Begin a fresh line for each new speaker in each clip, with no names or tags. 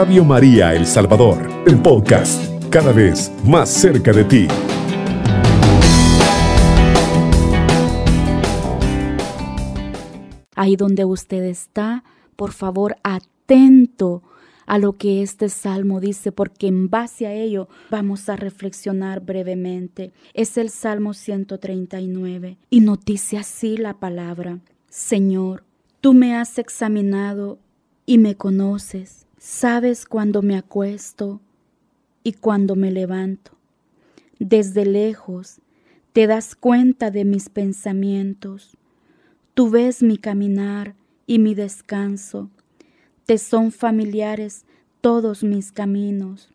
Radio María El Salvador, el podcast, cada vez más cerca de ti.
Ahí donde usted está, por favor, atento a lo que este salmo dice, porque en base a ello vamos a reflexionar brevemente. Es el Salmo 139 y nos dice así la palabra, Señor, tú me has examinado y me conoces, sabes cuando me acuesto y cuando me levanto. Desde lejos te das cuenta de mis pensamientos, tú ves mi caminar y mi descanso te son familiares todos mis caminos.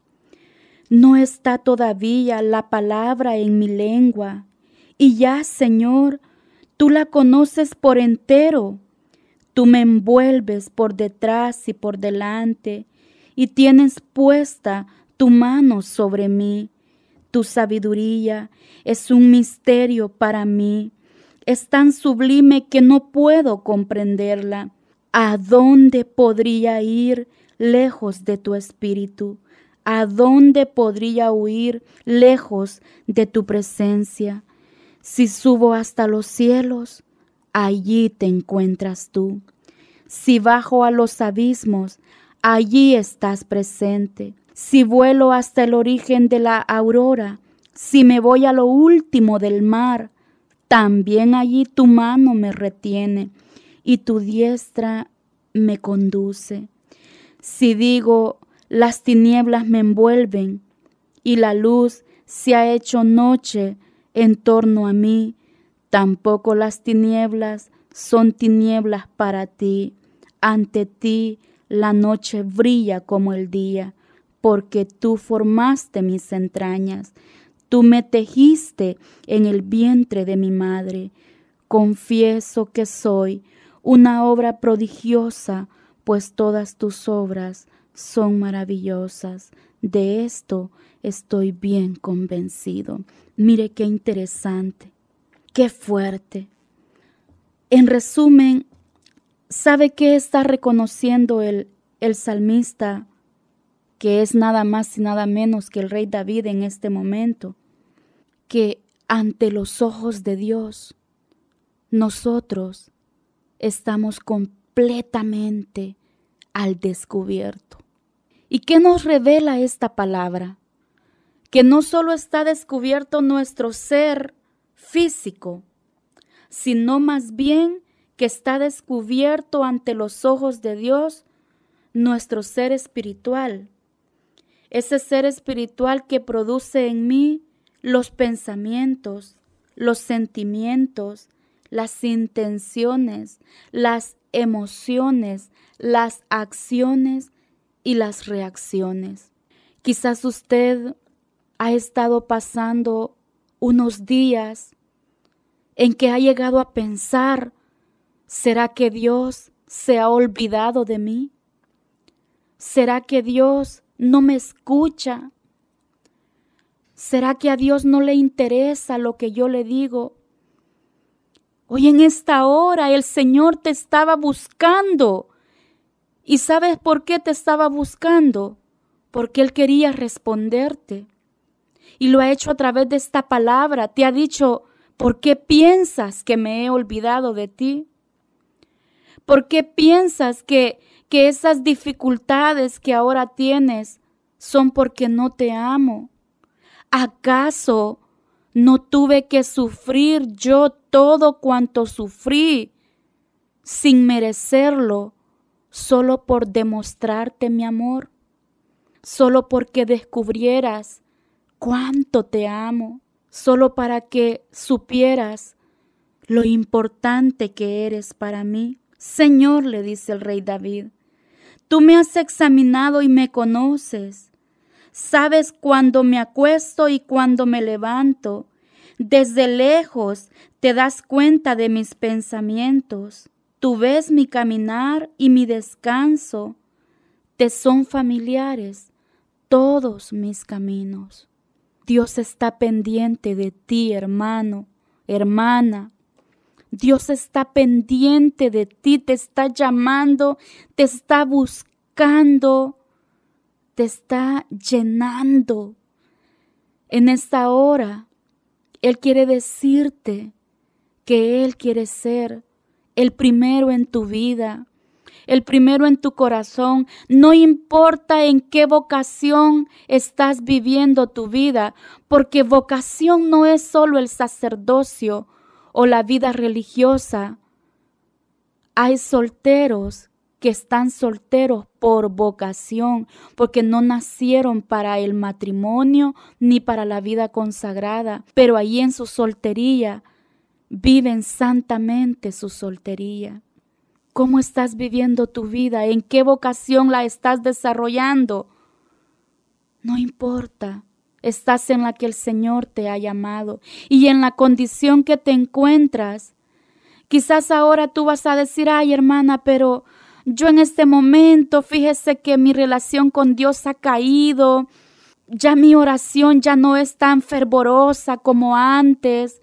No está todavía la palabra en mi lengua, y ya, Señor, tú la conoces por entero. Tú me envuelves por detrás y por delante, y tienes puesta tu mano sobre mí. Tu sabiduría es un misterio para mí, es tan sublime que no puedo comprenderla. ¿A dónde podría ir lejos de tu espíritu? ¿A dónde podría huir lejos de tu presencia? Si subo hasta los cielos, allí te encuentras tú. Si bajo a los abismos, allí estás presente. Si vuelo hasta el origen de la aurora, si me voy a lo último del mar, también allí tu mano me retiene y tu diestra me conduce. Si digo, las tinieblas me envuelven y la luz se ha hecho noche en torno a mí, tampoco las tinieblas son tinieblas para ti. Ante ti la noche brilla como el día, porque tú formaste mis entrañas, tú me tejiste en el vientre de mi madre. Confieso que soy una obra prodigiosa, pues todas tus obras son maravillosas. De esto estoy bien convencido. Mire qué interesante, qué fuerte. En resumen, ¿sabe qué está reconociendo el, el salmista, que es nada más y nada menos que el rey David en este momento? Que ante los ojos de Dios, nosotros estamos completamente al descubierto. ¿Y qué nos revela esta palabra? Que no solo está descubierto nuestro ser físico, sino más bien que está descubierto ante los ojos de Dios nuestro ser espiritual. Ese ser espiritual que produce en mí los pensamientos, los sentimientos, las intenciones, las emociones, las acciones y las reacciones. Quizás usted ha estado pasando unos días en que ha llegado a pensar, ¿será que Dios se ha olvidado de mí? ¿Será que Dios no me escucha? ¿Será que a Dios no le interesa lo que yo le digo? Hoy en esta hora el Señor te estaba buscando. ¿Y sabes por qué te estaba buscando? Porque Él quería responderte. Y lo ha hecho a través de esta palabra. Te ha dicho, ¿por qué piensas que me he olvidado de ti? ¿Por qué piensas que, que esas dificultades que ahora tienes son porque no te amo? ¿Acaso no tuve que sufrir yo todo cuanto sufrí sin merecerlo, solo por demostrarte mi amor, solo porque descubrieras cuánto te amo, solo para que supieras lo importante que eres para mí. Señor, le dice el rey David, tú me has examinado y me conoces. Sabes cuándo me acuesto y cuándo me levanto. Desde lejos te das cuenta de mis pensamientos. Tú ves mi caminar y mi descanso. Te son familiares todos mis caminos. Dios está pendiente de ti, hermano, hermana. Dios está pendiente de ti, te está llamando, te está buscando te está llenando. En esta hora, Él quiere decirte que Él quiere ser el primero en tu vida, el primero en tu corazón. No importa en qué vocación estás viviendo tu vida, porque vocación no es solo el sacerdocio o la vida religiosa. Hay solteros que están solteros por vocación, porque no nacieron para el matrimonio ni para la vida consagrada, pero ahí en su soltería viven santamente su soltería. ¿Cómo estás viviendo tu vida? ¿En qué vocación la estás desarrollando? No importa, estás en la que el Señor te ha llamado y en la condición que te encuentras. Quizás ahora tú vas a decir, ay hermana, pero yo en este momento, fíjese que mi relación con Dios ha caído, ya mi oración ya no es tan fervorosa como antes.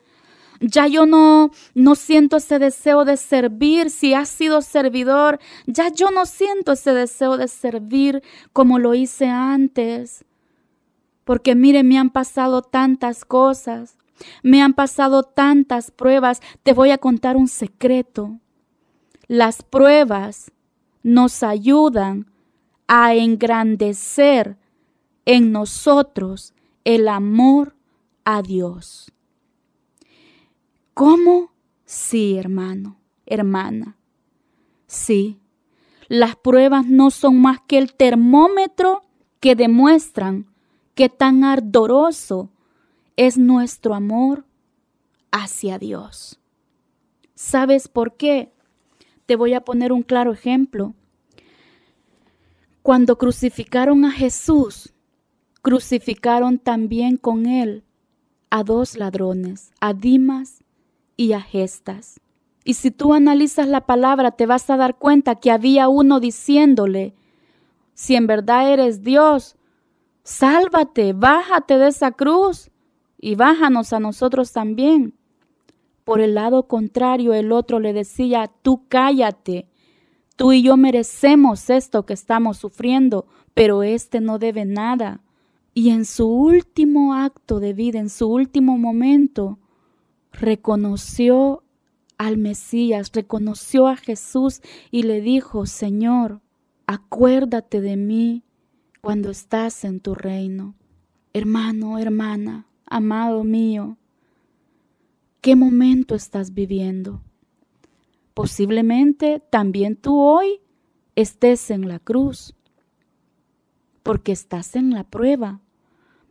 Ya yo no no siento ese deseo de servir, si has sido servidor, ya yo no siento ese deseo de servir como lo hice antes. Porque mire, me han pasado tantas cosas, me han pasado tantas pruebas. Te voy a contar un secreto. Las pruebas nos ayudan a engrandecer en nosotros el amor a Dios. ¿Cómo? Sí, hermano, hermana. Sí, las pruebas no son más que el termómetro que demuestran qué tan ardoroso es nuestro amor hacia Dios. ¿Sabes por qué? Te voy a poner un claro ejemplo. Cuando crucificaron a Jesús, crucificaron también con él a dos ladrones, a Dimas y a Gestas. Y si tú analizas la palabra, te vas a dar cuenta que había uno diciéndole, si en verdad eres Dios, sálvate, bájate de esa cruz y bájanos a nosotros también. Por el lado contrario, el otro le decía, tú cállate, tú y yo merecemos esto que estamos sufriendo, pero este no debe nada. Y en su último acto de vida, en su último momento, reconoció al Mesías, reconoció a Jesús y le dijo, Señor, acuérdate de mí cuando estás en tu reino. Hermano, hermana, amado mío, ¿Qué momento estás viviendo? Posiblemente también tú hoy estés en la cruz, porque estás en la prueba,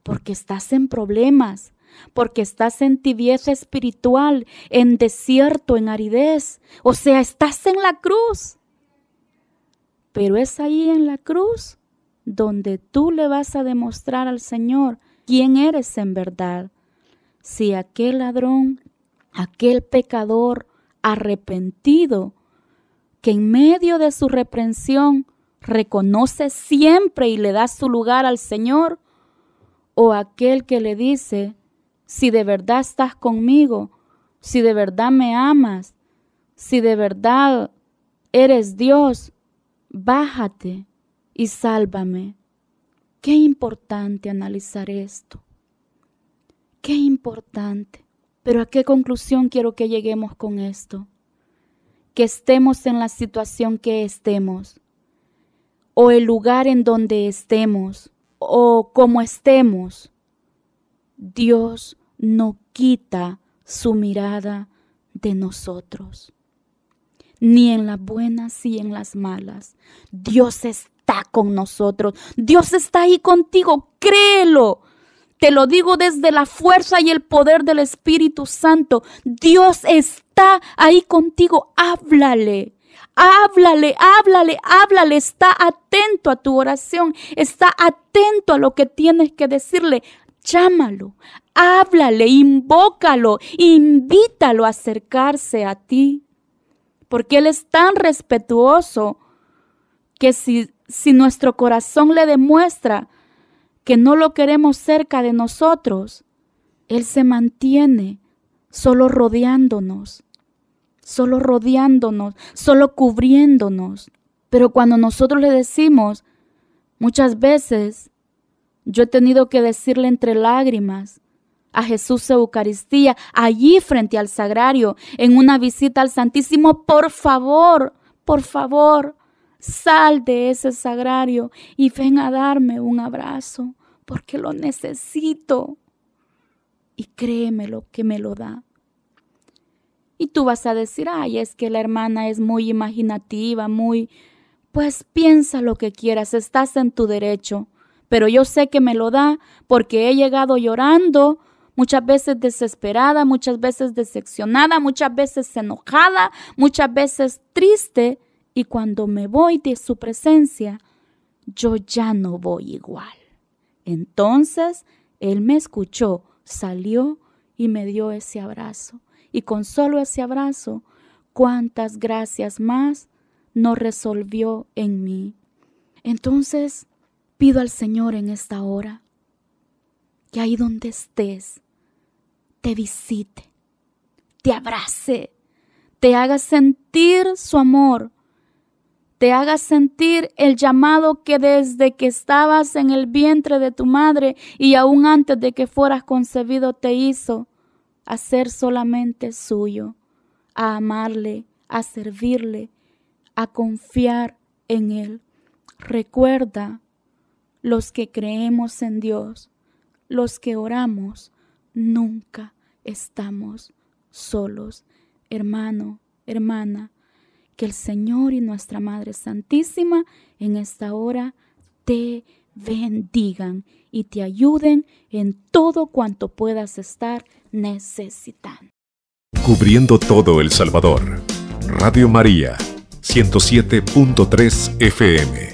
porque estás en problemas, porque estás en tibieza espiritual, en desierto, en aridez, o sea, estás en la cruz. Pero es ahí en la cruz donde tú le vas a demostrar al Señor quién eres en verdad. Si aquel ladrón aquel pecador arrepentido que en medio de su reprensión reconoce siempre y le da su lugar al Señor, o aquel que le dice, si de verdad estás conmigo, si de verdad me amas, si de verdad eres Dios, bájate y sálvame. Qué importante analizar esto. Qué importante. Pero ¿a qué conclusión quiero que lleguemos con esto? Que estemos en la situación que estemos, o el lugar en donde estemos, o como estemos. Dios no quita su mirada de nosotros, ni en las buenas ni en las malas. Dios está con nosotros, Dios está ahí contigo, créelo. Te lo digo desde la fuerza y el poder del Espíritu Santo. Dios está ahí contigo. Háblale. Háblale, háblale, háblale. Está atento a tu oración. Está atento a lo que tienes que decirle. Llámalo, háblale, invócalo, invítalo a acercarse a ti. Porque Él es tan respetuoso que si, si nuestro corazón le demuestra que no lo queremos cerca de nosotros, Él se mantiene solo rodeándonos, solo rodeándonos, solo cubriéndonos. Pero cuando nosotros le decimos, Muchas veces yo he tenido que decirle entre lágrimas a Jesús Eucaristía, allí frente al sagrario, en una visita al Santísimo, por favor, por favor, sal de ese sagrario y ven a darme un abrazo, porque lo necesito. Y créeme lo que me lo da. Y tú vas a decir, ay, es que la hermana es muy imaginativa, muy... Pues piensa lo que quieras, estás en tu derecho. Pero yo sé que me lo da porque he llegado llorando, muchas veces desesperada, muchas veces decepcionada, muchas veces enojada, muchas veces triste. Y cuando me voy de su presencia, yo ya no voy igual. Entonces Él me escuchó, salió y me dio ese abrazo y con solo ese abrazo, cuántas gracias más no resolvió en mí. Entonces, pido al Señor en esta hora que ahí donde estés, te visite, te abrace, te haga sentir su amor, te haga sentir el llamado que desde que estabas en el vientre de tu madre y aún antes de que fueras concebido te hizo a ser solamente suyo, a amarle, a servirle, a confiar en Él. Recuerda, los que creemos en Dios, los que oramos, nunca estamos solos. Hermano, hermana, que el Señor y nuestra Madre Santísima en esta hora te bendigan y te ayuden en todo cuanto puedas estar necesitando.
Cubriendo todo El Salvador. Radio María, 107.3 FM.